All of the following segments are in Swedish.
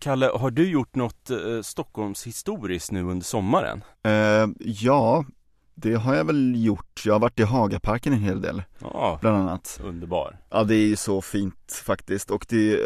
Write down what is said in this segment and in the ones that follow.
Kalle, har du gjort något eh, Stockholmshistoriskt nu under sommaren? Eh, ja, det har jag väl gjort. Jag har varit i Hagaparken en hel del, Ja, bland annat. underbar. Ja, det är ju så fint faktiskt och det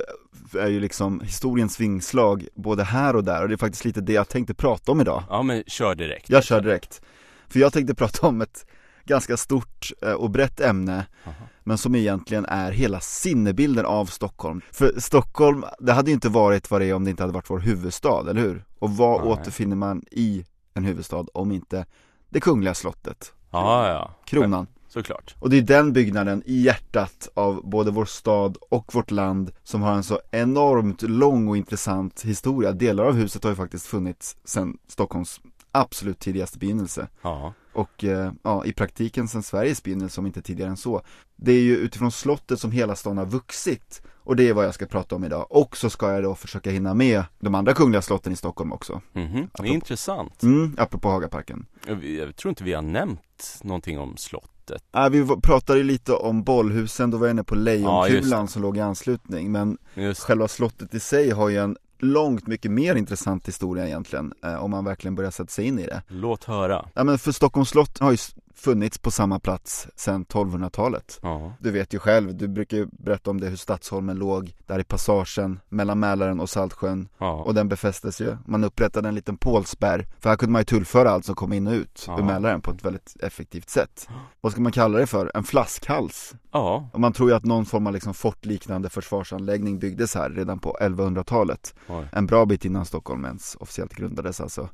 är ju liksom historiens vingslag både här och där och det är faktiskt lite det jag tänkte prata om idag. Ja, men kör direkt. Jag kör direkt. För jag tänkte prata om ett ganska stort eh, och brett ämne Aha. men som egentligen är hela sinnebilden av Stockholm. För Stockholm, det hade ju inte varit vad det är om det inte hade varit vår huvudstad, eller hur? Och vad Nej. återfinner man i en huvudstad om inte det kungliga slottet, Ja, ja, kronan? såklart. Och det är den byggnaden i hjärtat av både vår stad och vårt land som har en så enormt lång och intressant historia. Delar av huset har ju faktiskt funnits sedan Stockholms absolut tidigaste begynnelse. Ja, Och eh, ja, i praktiken sedan Sveriges begynnelse, om inte tidigare än så. Det är ju utifrån slottet som hela stan har vuxit. Och det är vad jag ska prata om idag. Och så ska jag då försöka hinna med de andra kungliga slotten i Stockholm också. mhm, är Apropå- intressant. Mm, apropå Hagaparken. Jag, jag tror inte vi har nämnt någonting om slottet. Äh, vi pratade ju lite om bollhusen, då var jag inne på Ja, Lejonkulan just som låg i anslutning. Men själva slottet i sig har ju en långt mycket mer intressant historia egentligen. Eh, om man verkligen börjar sätta sig in i det. låt höra. Ja men för Stockholms slott har ju funnits på samma plats sedan 1200-talet. Ja, Du vet ju själv, du brukar ju berätta om det hur Stadsholmen låg där i passagen mellan Mälaren och Saltsjön ja, och den befästes ju. Man upprättade en liten pålspärr för här kunde man ju tullföra allt som kom in och ut Ja. ur Mälaren på ett väldigt effektivt sätt. Vad ska man kalla det för? En flaskhals? ja, Och man tror ju att någon form av liksom fortliknande försvarsanläggning byggdes här redan på 1100-talet. oj, En bra bit innan Stockholm ens officiellt grundades alltså.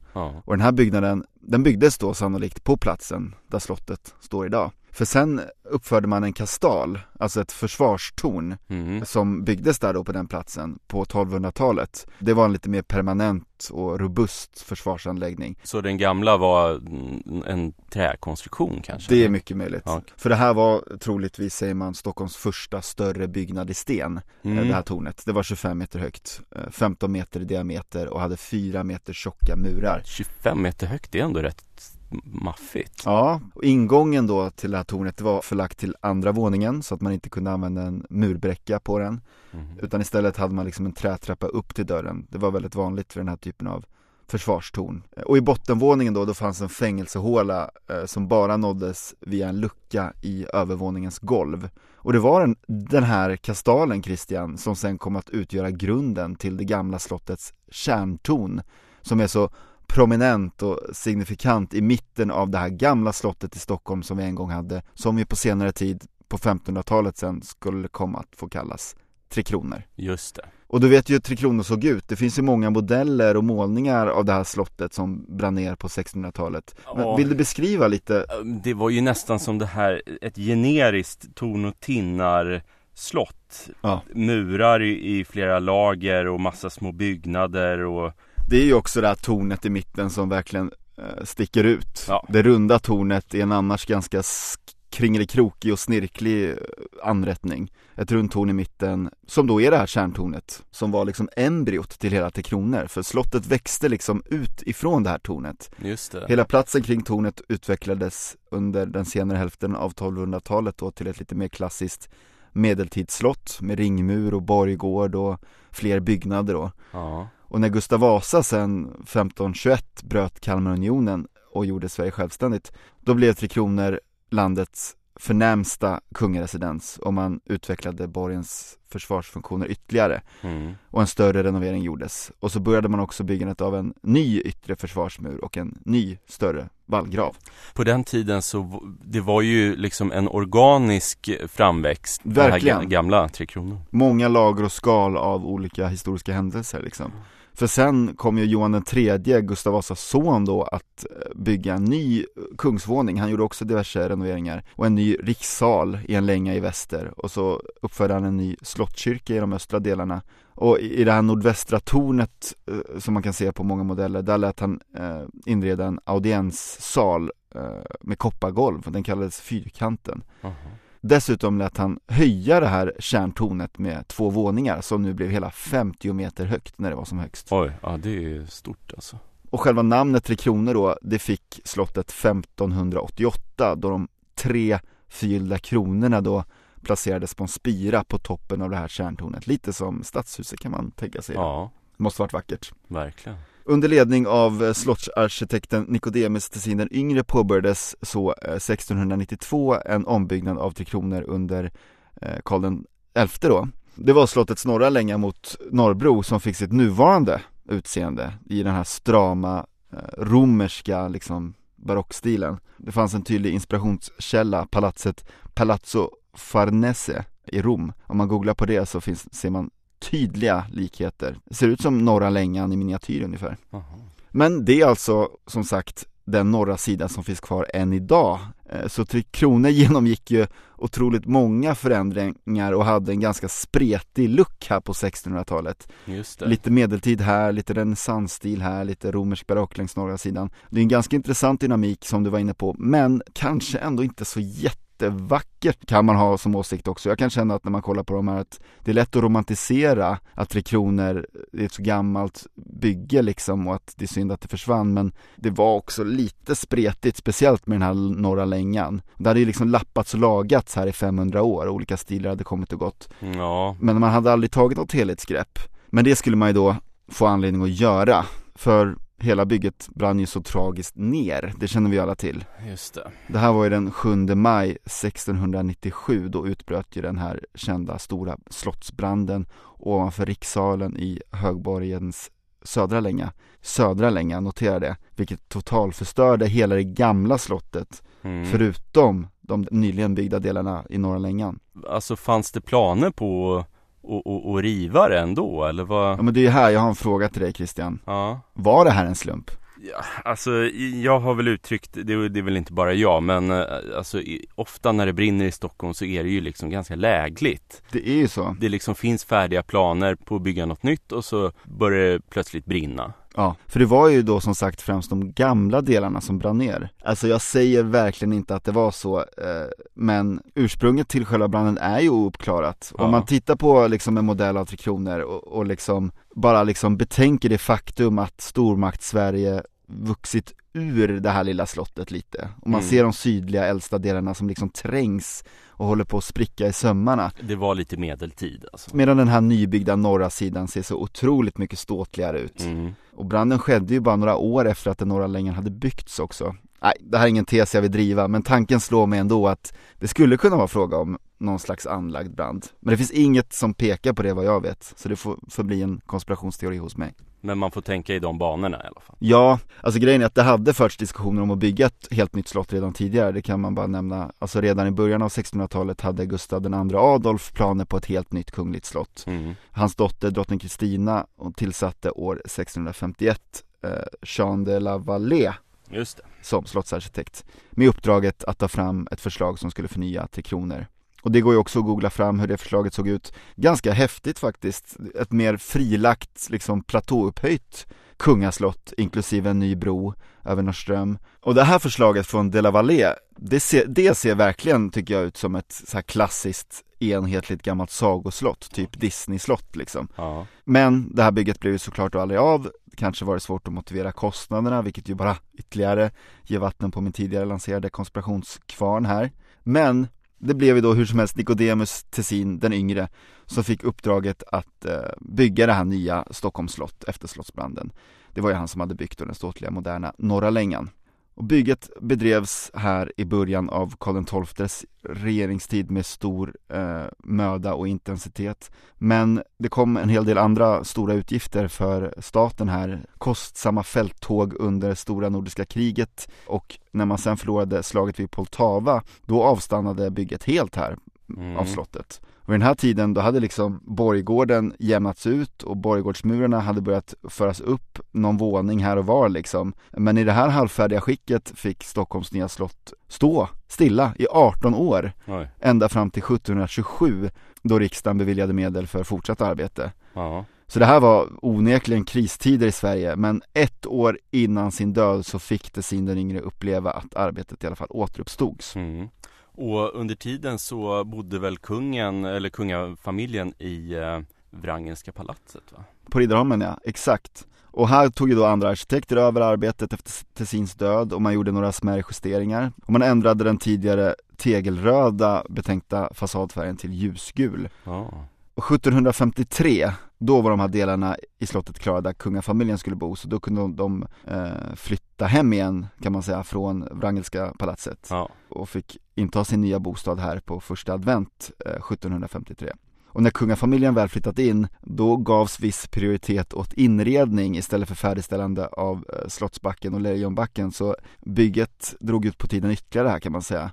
Och den här byggnaden, den byggdes då sannolikt på platsen där slottet står idag. För sen uppförde man en kastal, alltså ett försvarstorn mhm, som byggdes där då på den platsen på 1200-talet. Det var en lite mer permanent och robust försvarsanläggning. Så den gamla var mm, en träkonstruktion kanske? Det är mycket möjligt. Ja. För det här var troligtvis, säger man, Stockholms första större byggnad i sten. eh, Mm. Det här tornet. Det var 25 meter högt, eh, 15 meter i diameter och hade 4 meter tjocka murar. 25 meter högt, det är ändå rätt maffigt. Ja, och ingången då till det här tornet var förlagt till andra våningen så att man inte kunde använda en murbräcka på den. Mhm. Utan istället hade man liksom en trätrappa upp till dörren. Det var väldigt vanligt för den här typen av försvarstorn. Och i bottenvåningen då, då fanns en fängelsehåla eh, som bara nåddes via en lucka i övervåningens golv. Och det var den, den här kastalen, Christian, som sen kom att utgöra grunden till det gamla slottets kärntorn. Som är så prominent och signifikant i mitten av det här gamla slottet i Stockholm som vi en gång hade. Som vi på senare tid, på 1500-talet sen, skulle komma att få kallas Tre Kronor. Just det. Och du vet ju hur Tre Kronor såg ut. Det finns ju många modeller och målningar av det här slottet som brann ner på 1600-talet. Men Ja. vill du beskriva lite? Det var ju nästan som det här, ett generiskt torn och tinnar slott. Ja. Murar i, i flera lager och massa små byggnader och Det är ju också det här tornet i mitten som verkligen eh, sticker ut. Ja. Det runda tornet i en annars ganska sk- kringelikrokig och snirklig eh, anrättning. Ett runt torn i mitten, som då är det här kärntornet, som var liksom embryot till hela Tre Kronor. För slottet växte liksom ut ifrån det här tornet. just det. Hela platsen kring tornet utvecklades under den senare hälften av 1200-talet då till ett lite mer klassiskt medeltidsslott med ringmur och borggård och fler byggnader då. Ja. Och när Gustav Vasa sen 1521 bröt Kalmarunionen och gjorde Sverige självständigt, då blev Tre Kronor landets förnämsta kungaresidens och man utvecklade borgens försvarsfunktioner ytterligare Mm. och en större renovering gjordes. Och så började man också byggandet av en ny yttre försvarsmur och en ny större vallgrav. På den tiden så, det var ju liksom en organisk framväxt. Verkligen. Det här ga- gamla Tre Kronor. Många lager och skal av olika historiska händelser liksom. För sen kom ju Johan den tredje, Gustav Vasas son då, att eh, bygga en ny kungsvåning. Han gjorde också diverse renoveringar och en ny rikssal i en länga i väster och så uppförde han en ny slottskyrka i de östra delarna. Och i det här nordvästra tornet eh, som man kan se på många modeller, där lät han eh, inreda en audienssal eh, med koppargolv, den kallades Fyrkanten. Jaha. Dessutom lät han höja det här kärntornet med två våningar som nu blev hela 50 meter högt när det var som högst. Oj, ja det är stort alltså. Och själva namnet Tre Kronor då, det fick slottet 1588 då de tre förgyllda kronorna då placerades på en spira på toppen av det här kärntornet. Lite som stadshuset kan man tänka sig. Ja. Måste varit vackert. Verkligen. Under ledning av eh, slottsarkitekten Nicodemus Tessin den yngre påbörjades så eh, 1692 en ombyggnad av Tre Kronor under eh, Karl XI då. Det var slottets norra länga mot Norrbro som fick sitt nuvarande utseende i den här strama romerska liksom barockstilen. Det fanns en tydlig inspirationskälla, palatset Palazzo Farnese i Rom. Om man googlar på det så finns, ser man tydliga likheter. Det ser ut som norra längan i miniatyr ungefär. Aha. Men det är alltså som sagt den norra sidan som finns kvar än idag. Eh, så Tre Kronor genomgick ju otroligt många förändringar och hade en ganska spretig look här på 1600-talet. Lite medeltid här, lite renässansstil här, lite romersk barock längs norra sidan. Det är en ganska intressant dynamik som du var inne på, men kanske ändå inte så jätte jättevackert kan man ha som åsikt också. Jag kan känna att när man kollar på de här att det är lätt att romantisera att Tre Kronor är ett så gammalt bygge liksom och att det är synd att det försvann men det var också lite spretigt, speciellt med den här norra längan. Det hade ju liksom lappats och lagats här i 500 år, olika stilar hade kommit och gått. Ja. Men man hade aldrig tagit något helhetsgrepp. Men det skulle man ju då få anledning att göra. För hela bygget brann ju så tragiskt ner, det känner vi alla till. Just det. Det här var ju den 7 maj 1697, då utbröt ju den här kända stora slottsbranden ovanför rikssalen i Högborgens södra länga. Södra länga, notera det, vilket totalförstörde hela det gamla slottet, mm. förutom de nyligen byggda delarna i norra längan. Alltså fanns det planer på och, och, och riva det ändå eller vad? Ja men det är ju här jag har en fråga till dig Christian. Ja. Var det här en slump? Ja, alltså jag har väl uttryckt, det, det är väl inte bara jag men eh, alltså ofta när det brinner i Stockholm så är det ju liksom ganska lägligt. Det är ju så. Det liksom finns färdiga planer på att bygga något nytt och så börjar det plötsligt brinna Ja, för det var ju då som sagt främst de gamla delarna som brann ner. Alltså jag säger verkligen inte att det var så, eh, men ursprunget till själva branden är ju ouppklarat. Ja. Om man tittar på liksom en modell av Tre Kronor och, och liksom bara liksom betänker det faktum att stormakt-Sverige vuxit ur det här lilla slottet lite. Och man mm. ser de sydliga äldsta delarna som liksom trängs och håller på att spricka i sömmarna. Det var lite medeltid alltså. Medan den här nybyggda norra sidan ser så otroligt mycket ståtligare ut. Mm. Och branden skedde ju bara några år efter att den norra längan hade byggts också. Nej, det här är ingen tes jag vill driva, men tanken slår mig ändå att det skulle kunna vara fråga om någon slags anlagd brand. Men det finns inget som pekar på det vad jag vet, så det får förbli en konspirationsteori hos mig. Men man får tänka i de banorna i alla fall. Ja, alltså grejen är att det hade förts diskussioner om att bygga ett helt nytt slott redan tidigare, det kan man bara nämna. Alltså redan i början av 1600-talet hade Gustav II Adolf planer på ett helt nytt kungligt slott. Mm. Hans dotter drottning Kristina tillsatte år 1651 eh, Jean de la Vallée Just det. som slottsarkitekt med uppdraget att ta fram ett förslag som skulle förnya Tre Kronor. Och det går ju också att googla fram hur det förslaget såg ut. Ganska häftigt faktiskt. Ett mer frilagt, liksom platåupphöjt kungaslott inklusive en ny bro över Norrström. Och det här förslaget från De la Vallée, det ser, det ser verkligen, tycker jag, ut som ett så här klassiskt enhetligt gammalt sagoslott, typ Disney-slott liksom. Ja. Men det här bygget blev ju såklart aldrig av. Kanske var det svårt att motivera kostnaderna, vilket ju bara ytterligare ger vatten på min tidigare lanserade konspirationskvarn här. Men det blev ju då hur som helst Nicodemus Tessin den yngre som fick uppdraget att eh, bygga det här nya Stockholms slott efter slottsbranden. Det var ju han som hade byggt den ståtliga moderna Norra Längan. Och bygget bedrevs här i början av Karl XIIs regeringstid med stor eh, möda och intensitet. Men det kom en hel del andra stora utgifter för staten här. Kostsamma fälttåg under stora nordiska kriget och när man sen förlorade slaget vid Poltava, då avstannade bygget helt här mm. av slottet. Och vid den här tiden då hade liksom borggården jämnats ut och borggårdsmurarna hade börjat föras upp någon våning här och var liksom. Men i det här halvfärdiga skicket fick Stockholms nya slott stå stilla i 18 år. Oj. Ända fram till 1727 då riksdagen beviljade medel för fortsatt arbete. Ja. Så det här var onekligen kristider i Sverige, men ett år innan sin död så fick Tessin den yngre uppleva att arbetet i alla fall återuppstods. Mm. Och under tiden så bodde väl kungen, eller kungafamiljen i eh, Wrangelska palatset va? På Riddarholmen ja, exakt. Och här tog ju då andra arkitekter över arbetet efter Tessins död och man gjorde några smärre justeringar. Och man ändrade den tidigare tegelröda betänkta fasadfärgen till ljusgul. Ja. Och 1753, då var de här delarna i slottet klara där kungafamiljen skulle bo, så då kunde de, de eh, flytta hem igen kan man säga från Wrangelska palatset Ja. och fick inta sin nya bostad här på första advent eh, 1753. Och när kungafamiljen väl flyttat in, då gavs viss prioritet åt inredning istället för färdigställande av eh, Slottsbacken och Lejonbacken, så bygget drog ut på tiden ytterligare här kan man säga.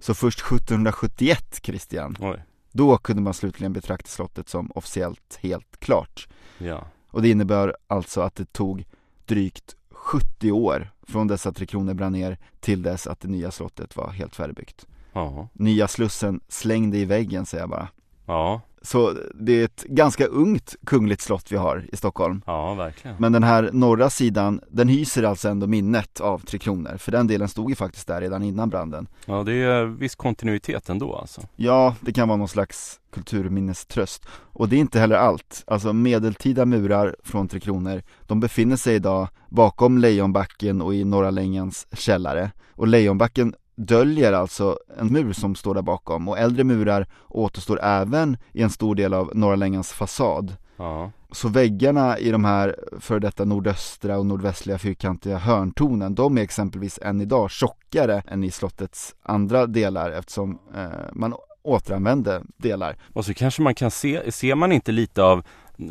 Så först 1771, Christian, Oj. Då kunde man slutligen betrakta slottet som officiellt helt klart. Ja. Och det innebär alltså att det tog drygt 70 år från dess att Tre Kronor brann ner till dess att det nya slottet var helt färdigbyggt. Ja. Nya Slussen slängde i väggen säger jag bara. Ja. Så det är ett ganska ungt kungligt slott vi har i Stockholm. Ja, verkligen. Men den här norra sidan, den hyser alltså ändå minnet av Tre Kronor. För den delen stod ju faktiskt där redan innan branden. Ja, det är viss kontinuitet ändå alltså. Ja, det kan vara någon slags kulturminneströst. Och det är inte heller allt. Alltså medeltida murar från Tre Kronor, de befinner sig idag bakom Lejonbacken och i Norra Längens källare. Och Lejonbacken döljer alltså en mur som står där bakom och äldre murar återstår även i en stor del av Norra Längans fasad. Ja. Så väggarna i de här för detta nordöstra och nordvästliga fyrkantiga hörntornen, de är exempelvis än idag tjockare än i slottets andra delar eftersom eh, man återanvände delar. Och så kanske man kan se, ser man inte lite av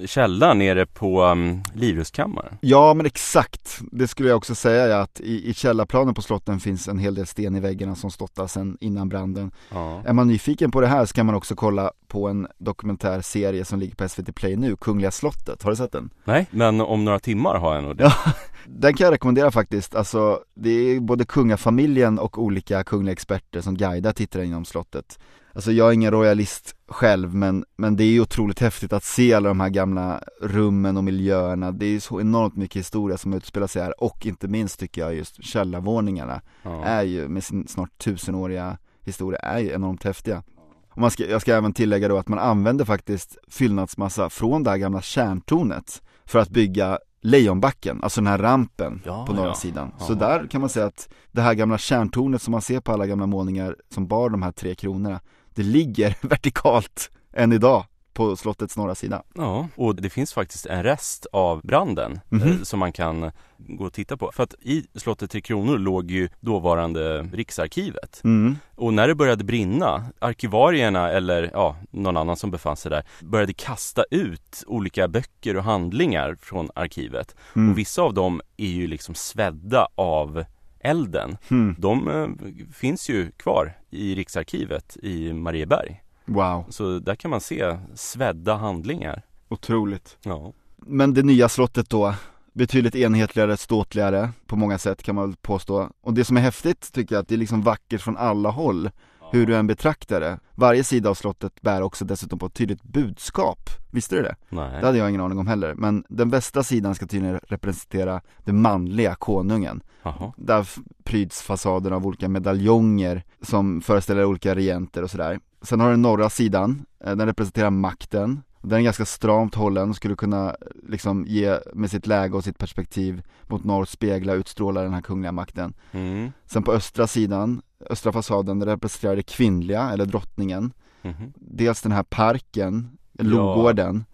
källan nere på um, Livrustkammaren? Ja men exakt, det skulle jag också säga ja, att i, i källarplanen på slotten finns en hel del sten i väggarna som stått där sedan innan branden. Ja. Är man nyfiken på det här så kan man också kolla på en dokumentärserie som ligger på SVT Play nu, Kungliga slottet, har du sett den? Nej, men om några timmar har jag nog det. Ja, den kan jag rekommendera faktiskt, alltså det är både kungafamiljen och olika kungliga experter som guidar tittare inom slottet Alltså jag är ingen royalist själv men, men det är ju otroligt häftigt att se alla de här gamla rummen och miljöerna Det är ju så enormt mycket historia som utspelar sig här och inte minst tycker jag just källarvåningarna Ja. är ju med sin snart tusenåriga historia är ju enormt häftiga och man ska, jag ska även tillägga då att man använder faktiskt fyllnadsmassa från det här gamla kärntornet för att bygga Lejonbacken, alltså den här rampen Ja, på norra ja. sidan. Ja. Så där kan man säga att det här gamla kärntornet som man ser på alla gamla målningar som bar de här tre kronorna, det ligger vertikalt än idag på slottets norra sida. Ja, och det finns faktiskt en rest av branden Mhm. eh, som man kan gå och titta på. För att i slottet Tre Kronor låg ju dåvarande Riksarkivet. Mm. Och när det började brinna, arkivarierna eller ja, någon annan som befann sig där började kasta ut olika böcker och handlingar från arkivet. Mm. Och vissa av dem är ju liksom svedda av elden. Mm. De eh, finns ju kvar i Riksarkivet i Marieberg. Wow, Så där kan man se svedda handlingar. otroligt. Ja. Men det nya slottet då, betydligt enhetligare, ståtligare på många sätt kan man väl påstå. Och det som är häftigt tycker jag att det är liksom vackert från alla håll, hur du än betraktar det. Varje sida av slottet bär också dessutom på ett tydligt budskap. Visste du det? Nej. Det hade jag ingen aning om heller. Men den västra sidan ska tydligen representera den manliga konungen. Jaha. Där pryds fasaden av olika medaljonger som föreställer olika regenter och sådär. Sen har du den norra sidan, eh, den representerar makten. Den är ganska stramt hållen, skulle kunna liksom ge med sitt läge och sitt perspektiv mot norr spegla, utstråla den här kungliga makten. Mm. Sen på östra sidan, östra fasaden, den representerar det kvinnliga, eller drottningen. Mhm. Dels den här parken, Ja. Logården,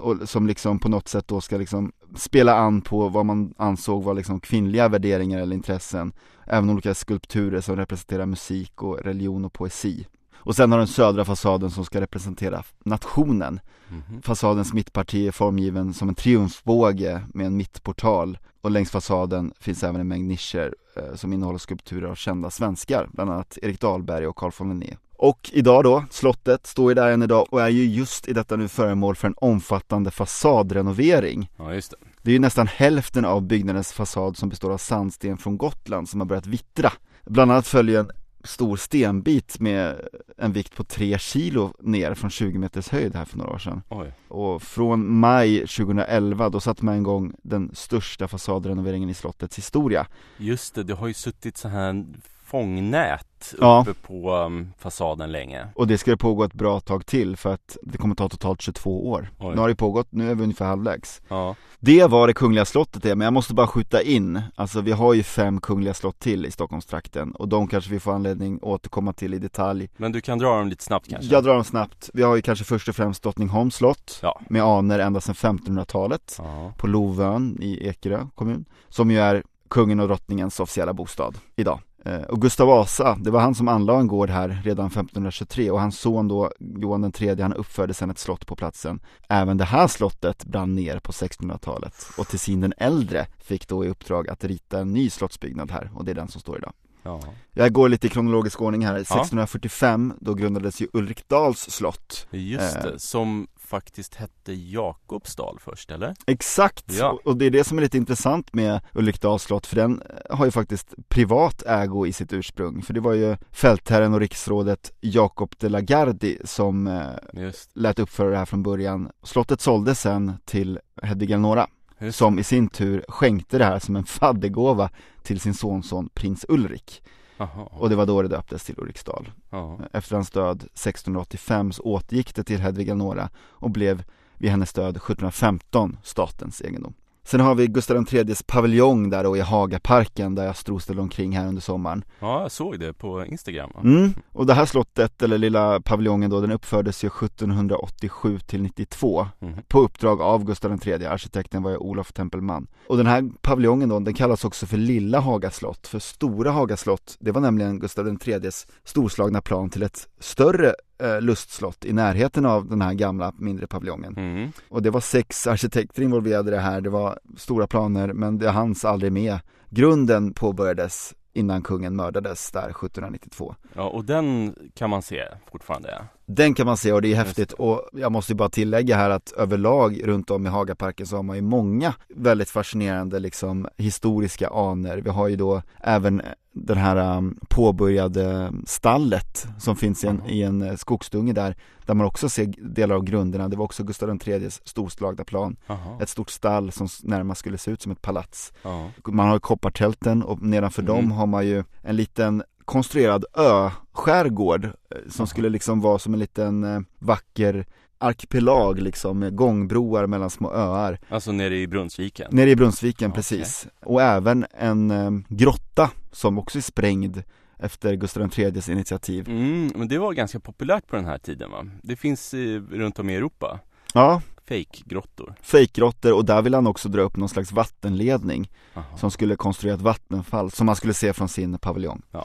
och- som liksom på något sätt då ska liksom spela an på vad man ansåg var liksom kvinnliga värderingar eller intressen. Även olika skulpturer som representerar musik och religion och poesi. Och sen har den södra fasaden som ska representera nationen. Mhm. Fasadens mittparti är formgiven som en triumfbåge med en mittportal och längs fasaden finns även en mängd nischer eh, som innehåller skulpturer av kända svenskar, bland annat Erik Dahlberg och Carl von Linné. Och idag då, slottet står ju där än idag och är ju just i detta nu föremål för en omfattande fasadrenovering. Ja, just det. Det är ju nästan hälften av byggnadens fasad som består av sandsten från Gotland som har börjat vittra. Bland annat följer en stor stenbit med en vikt på 3 kilo ner från 20 meters höjd här för några år sedan. Oj. Och från maj 2011 då satte man igång den största fasadrenoveringen i slottets historia. Just det, det har ju suttit så här fångnät Ja. uppe på um, fasaden länge. Och det ska pågå ett bra tag till för att det kommer ta totalt 22 år. Oj. Nu har det pågått, nu är vi ungefär halvvägs. Ja, Det var det kungliga slottet är, men jag måste bara skjuta in, alltså vi har ju fem kungliga slott till i Stockholmstrakten och de kanske vi får anledning återkomma till i detalj. men du kan dra dem lite snabbt kanske? Jag drar dem snabbt, vi har ju kanske först och främst Drottningholms slott Ja. med aner ända sedan 1500-talet Ja. på Lovön i Ekerö kommun, som ju är kungen och drottningens officiella bostad idag. Eh, Och Gustav Vasa, det var han som anlade en gård här redan 1523 och hans son då, Johan den tredje, han uppförde sedan ett slott på platsen. Även det här slottet brann ner på 1600-talet och Tessin den äldre fick då i uppdrag att rita en ny slottsbyggnad här och det är den som står idag. ja. Jag går lite i kronologisk ordning här, Ja. 1645 då grundades ju Ulrikdals slott Just Eh. det, som faktiskt hette Jakobsdal först eller? Exakt! Ja. Och- det är det som är lite intressant med Ulrikdals slott, för den eh, har ju faktiskt privat ägo i sitt ursprung. För det var ju fältherren och riksrådet Jacob de la Gardie som eh, Just, lät uppföra det här från början. Slottet såldes sen till Hedvig Eleonora, som i sin tur skänkte det här som en faddergåva till sin sonson prins Ulrik. Jaha, Och det var då det döptes till Ulriksdal. ja. Efter hans död 1685 så återgick det till Hedvig Eleonora och blev vid hennes död 1715 statens egendom. Sen har vi Gustav IIIs paviljong där då i Hagaparken där jag strosade omkring här under sommaren. ja, jag såg det på Instagram Mm. Och det här slottet, eller lilla paviljongen då, den uppfördes ju 1787 till 92 Mhm. på uppdrag av Gustav III, arkitekten var ju Olof Tempelman. Och den här paviljongen då, den kallas också för Lilla Haga slott, för Stora Haga slott, det var nämligen Gustav IIIs storslagna plan till ett större eh, lustslott i närheten av den här gamla mindre paviljongen. Mm. Och det var sex arkitekter involverade i det här, det var stora planer men det hanns aldrig med. Grunden påbörjades innan kungen mördades där 1792. Ja, och den kan man se fortfarande ja. Den kan man se och det är häftigt och jag måste ju bara tillägga här att överlag runt om i Hagaparken så har man ju många väldigt fascinerande liksom historiska aner. Vi har ju då även den här um, påbörjade stallet som finns i en, i en eh, skogsdunge där, där man också ser delar av grunderna. Det var också Gustav IIIs storslagna plan. Jaha, Ett stort stall som närmast skulle se ut som ett palats. ja. Man har koppartälten och nedanför Mm. dem har man ju en liten konstruerad ö-skärgård eh, som skulle liksom vara som en liten eh, vacker arkipelag liksom med gångbroar mellan små öar. Alltså nere i Brunnsviken Nere i Brunnsviken Okej. precis. Och även en eh, grotta som också är sprängd efter Gustav IIIs initiativ. Mm, men det var ganska populärt på den här tiden va? Det finns eh, runt om i Europa Ja, Fake-grottor fejkgrottor och där vill han också dra upp någon slags vattenledning Jaha. som skulle konstruera ett vattenfall som man skulle se från sin paviljong. Ja.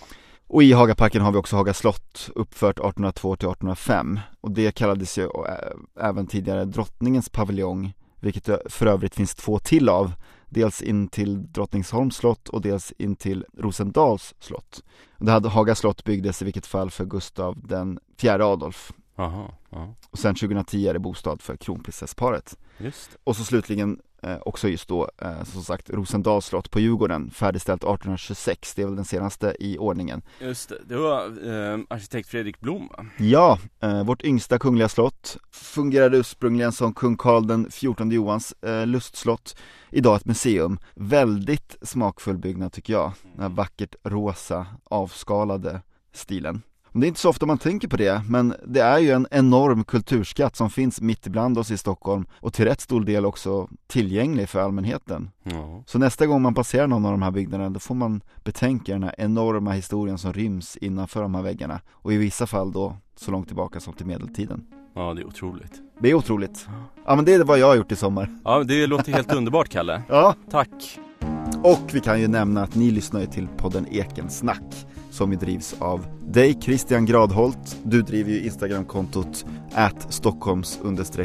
Och i Hagaparken har vi också Haga slott uppfört 1802 till 1805 och det kallades ju ä- även tidigare drottningens paviljong vilket det för övrigt finns två till av dels in till Drottningsholms slott och dels in till Rosendals slott. Och det hade Haga slott byggdes i vilket fall för Gustav den fjärde Adolf Jaha, ja, och sen 2010 är det bostad för kronprinsessparet. just. Och så slutligen eh, också just då, eh, som sagt, Rosendals slott på Djurgården, färdigställt 1826, det är väl den senaste i ordningen. Just det, det var eh, arkitekt Fredrik Blom va? Ja, eh, vårt yngsta kungliga slott fungerade ursprungligen som kung Karl den 14 Johans eh, lustslott, idag ett museum. Väldigt smakfull byggnad tycker jag, den här vackert rosa, avskalade stilen. Det är inte så ofta man tänker på det, men det är ju en enorm kulturskatt som finns mitt ibland oss i Stockholm och till rätt stor del också tillgänglig för allmänheten. Ja, Så nästa gång man passerar någon av de här byggnaderna då får man betänka den här enorma historien som ryms innanför de här väggarna och i vissa fall då så långt tillbaka som till medeltiden. ja det är otroligt Det är otroligt. Ja men det är vad jag har gjort i sommar. Ja, det låter helt underbart Kalle Ja, Tack och vi kan ju nämna att ni lyssnar ju till podden Ekensnack som ju drivs av dig Christian Gradholt. Du driver ju Instagramkontot at Stockholms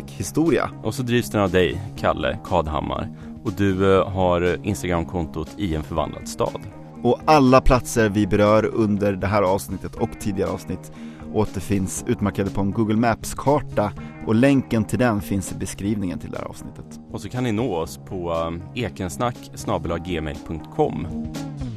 historia. Och så drivs den av dig, Kalle Kadhammar Och du eh, har Instagramkontot i en förvandlad stad Och alla platser vi berör under det här avsnittet och tidigare avsnitt återfinns utmarkerade på en Google Maps-karta och länken till den finns i beskrivningen till det här avsnittet. Och så kan ni nå oss på eh, ekensnack snabel-a gmail.com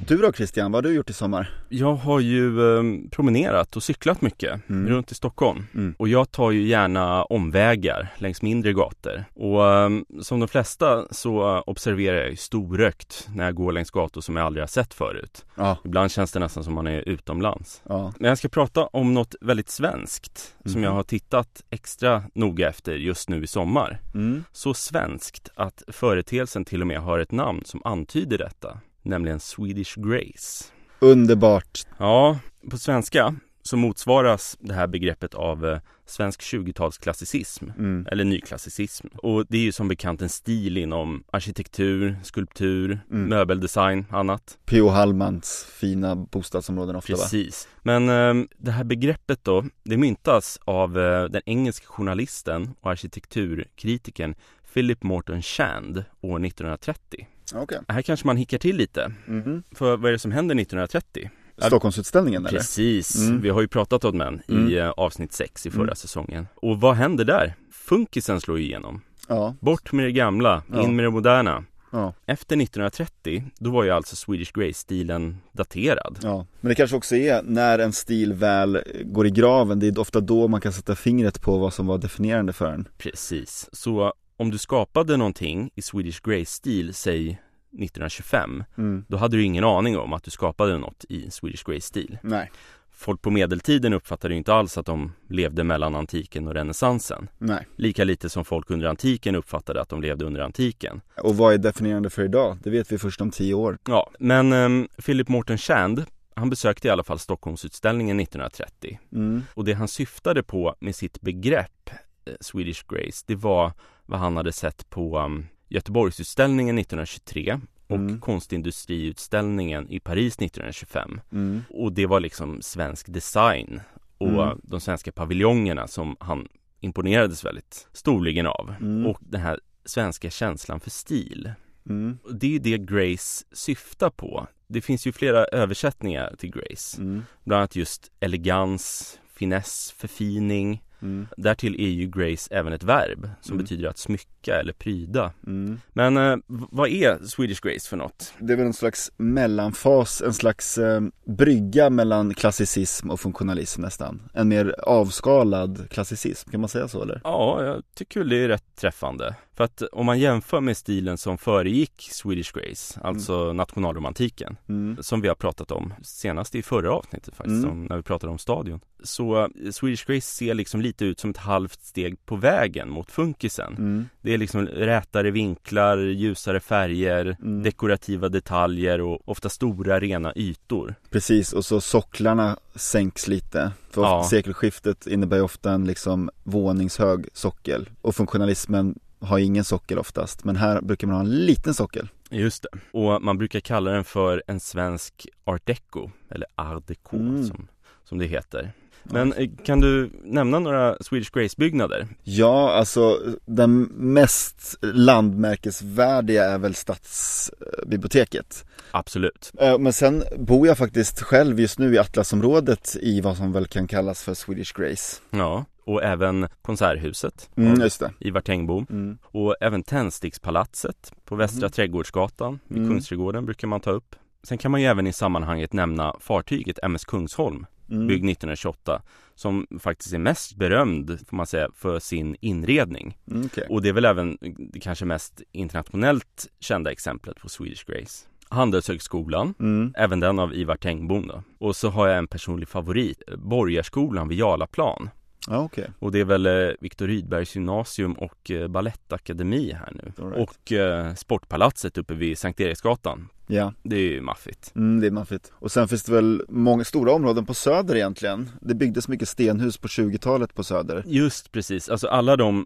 Du då Christian, vad har du gjort i sommar? Jag har ju eh, promenerat och cyklat mycket Mm. runt i Stockholm. Mm. Och jag tar ju gärna omvägar längs mindre gator. Och eh, som de flesta så observerar jag ju storrökt när jag går längs gator som jag aldrig har sett förut. Ja, Ibland känns det nästan som man är utomlands. ja, Men jag ska prata om något väldigt svenskt som Mhm. jag har tittat extra noga efter just nu i sommar. mm. Så svenskt att företeelsen till och med har ett namn som antyder detta, nämligen Swedish Grace. Underbart Ja, på svenska så motsvaras det här begreppet av eh, svensk 20-talsklassicism mm. eller nyklassicism. Och det är ju som bekant en stil inom arkitektur, skulptur, Mm. möbeldesign, annat. P.O. Hallmans fina bostadsområden ofta va? Precis. Men eh, det här begreppet då, det myntas av eh, den engelska journalisten och arkitekturkritiken Philip Morton Shand år 1930. Okej Här kanske man hickar till lite, Mhm. för vad är det som händer 1930? Stockholmsutställningen eller? Precis, Mm. vi har ju pratat om den i Mm. eh, avsnitt 6 i förra Mm. säsongen. Och vad händer där? Funkisen slår igenom. Ja, Bort med det gamla, Ja. in med det moderna. ja, Efter 1930, då var ju alltså Swedish Grace-stilen daterad. ja Men det kanske också är när en stil väl går i graven, det är ofta då man kan sätta fingret på vad som var definierande för den Precis, så om du skapade någonting i Swedish Grace-stil, säg 1925, mm. då hade du ingen aning om att du skapade något i Swedish Grace-stil. Nej, Folk på medeltiden uppfattade ju inte alls att de levde mellan antiken och renässansen. nej Lika lite som folk under antiken uppfattade att de levde under antiken. Och vad är definierande för idag? Det vet vi först om tio år Ja, men um, Philip Morton Shand, han besökte i alla fall Stockholmsutställningen 1930. mm. Och det han syftade på med sitt begrepp eh, Swedish Grace, det var vad han hade sett på um, Göteborgsutställningen 1923 och Mm. konstindustriutställningen i Paris 1925. Mm. Och det var liksom svensk design och Mm. de svenska paviljongerna som han imponerades väldigt storligen av. Mm. Och den här svenska känslan för stil. Mm. Det är det Grace syftar på. Det finns ju flera översättningar till Grace. Mm. Bland annat just elegans, finess, förfining. Mm. Därtill är ju Grace även ett verb som Mm. betyder att smycka eller pryda. Mm. Men eh, vad är Swedish Grace för något? Det är väl en slags mellanfas, en slags eh, brygga mellan klassicism och funktionalism nästan. En mer avskalad klassicism, kan man säga så eller? Ja, jag tycker väl det är rätt träffande. För att om man jämför med stilen som föregick Swedish Grace, alltså nationalromantiken, Mm. som vi har pratat om senast i förra avsnittet faktiskt, Mm. när vi pratade om stadion. Så eh, Swedish Grace ser liksom lite ut som ett halvt steg på vägen mot funkisen. Mm. Det är liksom rätare vinklar, ljusare färger, Mm. dekorativa detaljer och ofta stora rena ytor. Precis, och så socklarna sänks lite. För Ja. sekelskiftet innebär ju ofta en liksom våningshög sockel. Och funktionalismen har ingen sockel oftast, men här brukar man ha en liten sockel. Just det. Och man brukar kalla den för en svensk art deco, eller art deco Mm. som, som det heter. Men eh, kan du nämna några Swedish Grace-byggnader? Ja, alltså den mest landmärkesvärdiga är väl stadsbiblioteket. Absolut. Eh, Men sen bor jag faktiskt själv just nu i Atlasområdet i vad som väl kan kallas för Swedish Grace. Ja, och även Konserthuset Mm. Ivar Tengbo. Mm. Och även Tändstickspalatset på Västra Mhm. Trädgårdsgatan vid Mm. Kungsträdgården brukar man ta upp. Sen kan man ju även i sammanhanget nämna fartyget MS Kungsholm, Mm. byggd 1928, som faktiskt är mest berömd, får man säga, för sin inredning. Mm, okej. Och det är väl även det kanske mest internationellt kända exemplet på Swedish Grace. Handelshögskolan, Mm. även den av Ivar Tengbom då. Och så har jag en personlig favorit, Borgarskolan vid Jarlaplan. Ja, okej. Och det är väl eh, Viktor Rydbergs gymnasium och eh, ballettakademi här nu. Right. Och eh, Sportpalatset uppe vid Sankt Eriksgatan. Ja, Det är ju maffigt. mm, det är maffigt. Och sen finns det väl många stora områden på Söder egentligen. Det byggdes mycket stenhus på 20-talet på Söder. Just precis, alltså alla de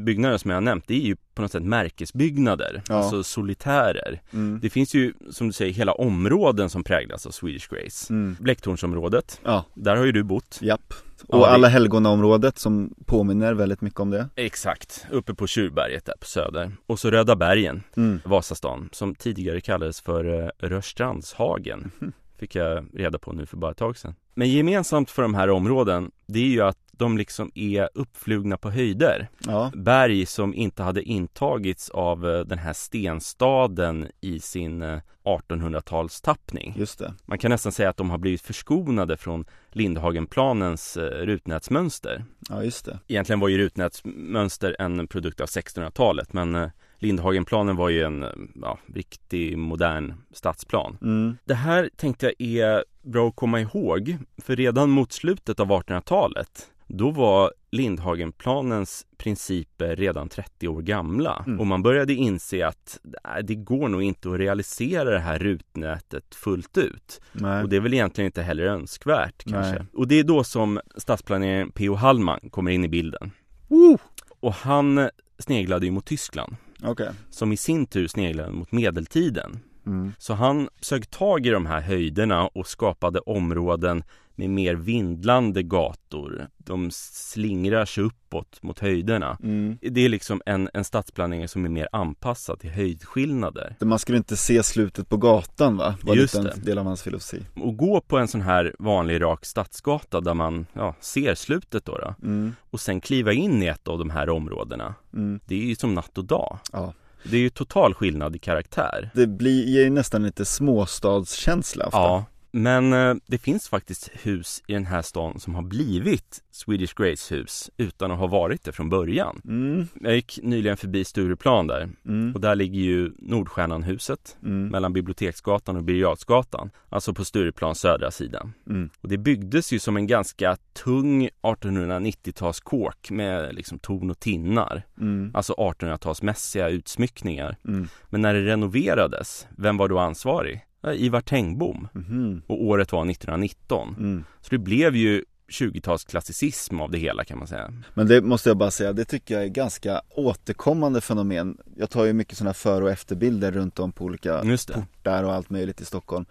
byggnader som jag har nämnt, det är ju på något sätt märkesbyggnader, Ja. alltså solitärer. Mm. Det finns ju, som du säger, hela områden som präglas av Swedish Grace. Mm. Blecktornsområdet, Ja, där har ju du bott. japp. Ja, Och alla helgonaområdet som påminner väldigt mycket om det. Exakt, uppe på Tjurberget där på Söder. Och så Röda bergen, Mm. Vasastan, som tidigare kallades för eh, Rörstrandshagen. fick jag reda på nu för bara ett tag sedan. Men gemensamt för de här områden, det är ju att de liksom är uppflugna på höjder. Ja. Berg som inte hade intagits av eh, den här stenstaden i sin eh, 1800-talstappning. Just det. Man kan nästan säga att de har blivit förskonade från Lindhagenplanens eh, rutnätsmönster. Ja, just det. Egentligen var ju rutnätsmönster en produkt av 1600-talet men eh, Lindhagenplanen var ju en ja, riktig modern stadsplan. Mm. Det här tänkte jag är bra att komma ihåg för redan mot slutet av 1800-talet då var Lindhagenplanens principer redan 30 år gamla Mm. och man började inse att nej, det går nog inte att realisera det här rutnätet fullt ut. Nej. Och det är väl egentligen inte heller önskvärt kanske. Nej. Och det är då som stadsplaneraren P.O. Hallman kommer in i bilden. Och han sneglade ju mot Tyskland Okej. som i sin tur sneglade mot medeltiden. Mm. Så han sög tag i de här höjderna och skapade områden med mer vindlande gator. De slingrar sig uppåt mot höjderna. Mm. Det är liksom en, en stadsplanering som är mer anpassad till höjdskillnader. Man skulle inte se slutet på gatan va? Var Just en det. del av hans filosofi. Och gå på en sån här vanlig rak stadsgata där man ja, ser slutet då, då Mm. och sen kliva in i ett av de här områdena. Mm. Det är ju som natt och dag. Ja. Det är ju total skillnad i karaktär. Det blir, ger ju nästan lite småstadskänsla ofta. Ja, men eh, det finns faktiskt hus i den här stan som har blivit Swedish Grace hus utan att ha varit det från början. Mm. Jag gick nyligen förbi Stureplan där Mm. och där ligger ju Nordstjärnan-huset Mm. mellan Biblioteksgatan och Birger alltså på Stureplans södra sida. Mm. Och det byggdes ju som en ganska tung 1890-talskåk med liksom torn och tinnar, Mm. alltså 1800-talsmässiga utsmyckningar. Mm. Men när det renoverades, vem var då ansvarig? Ivar Tengbom. Mhm. Och året var 1919. Mm. Så det blev ju 20-talsklassicism av det hela kan man säga. Men det måste jag bara säga, det tycker jag är ganska återkommande fenomen. Jag tar ju mycket sådana för och efterbilder runt om på olika portar och allt möjligt i Stockholm.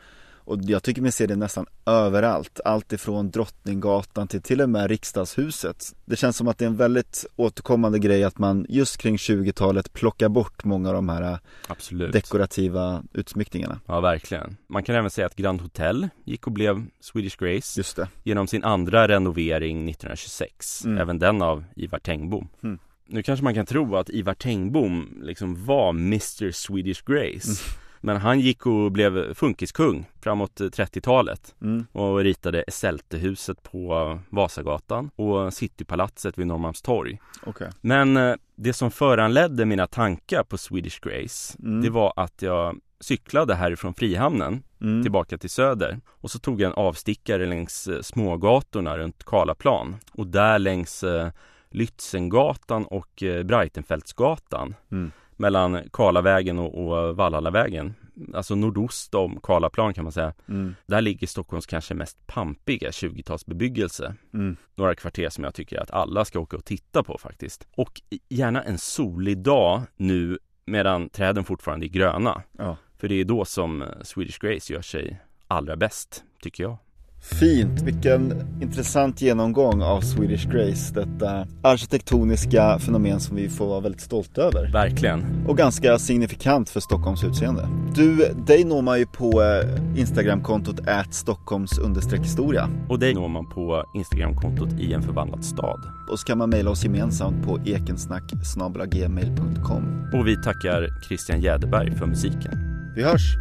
Och jag tycker mig se det nästan överallt, allt ifrån Drottninggatan till till och med riksdagshuset. Det känns som att det är en väldigt återkommande grej att man just kring 20-talet plockar bort många av de här Absolut. dekorativa utsmyckningarna. Ja, verkligen. Man kan även säga att Grand Hotel gick och blev Swedish Grace Just det. genom sin andra renovering 1926. Mm. Även den av Ivar Tengbom. Mm. Nu kanske man kan tro att Ivar Tengbom liksom var Mr Swedish Grace. Mm. Men han gick och blev funkiskung framåt 30-talet Mm. och ritade Esseltehuset på Vasagatan och Citypalatset vid Norrmalmstorg. Okej. Men eh, det som föranledde mina tankar på Swedish Grace, Mm. det var att jag cyklade härifrån Frihamnen Mm. tillbaka till Söder och så tog jag en avstickare längs eh, smågatorna runt Karlaplan och där längs eh, Lützengatan och Breitenfeldsgatan Mm. Mellan Karlavägen och, och Valhallavägen alltså nordost om Karlaplan kan man säga Mm. där ligger Stockholms kanske mest pampiga 20-talsbebyggelse Mm. några kvarter som jag tycker att alla ska åka och titta på faktiskt. Och gärna en solig dag nu medan träden fortfarande är gröna. Ja. För det är då som Swedish Grace gör sig allra bäst, tycker jag. Fint, vilken intressant genomgång av Swedish Grace, detta arkitektoniska fenomen som vi får vara väldigt stolta över. Verkligen. Och ganska signifikant för Stockholms utseende. Du, dig når man ju på eh, Instagramkontot Stockholms historia. Och dig når man på Instagramkontot i en förvandlad stad. Och så kan man mejla oss gemensamt på ekensnack.gmail.com. Och vi tackar Christian Jäderberg för musiken. Vi hörs!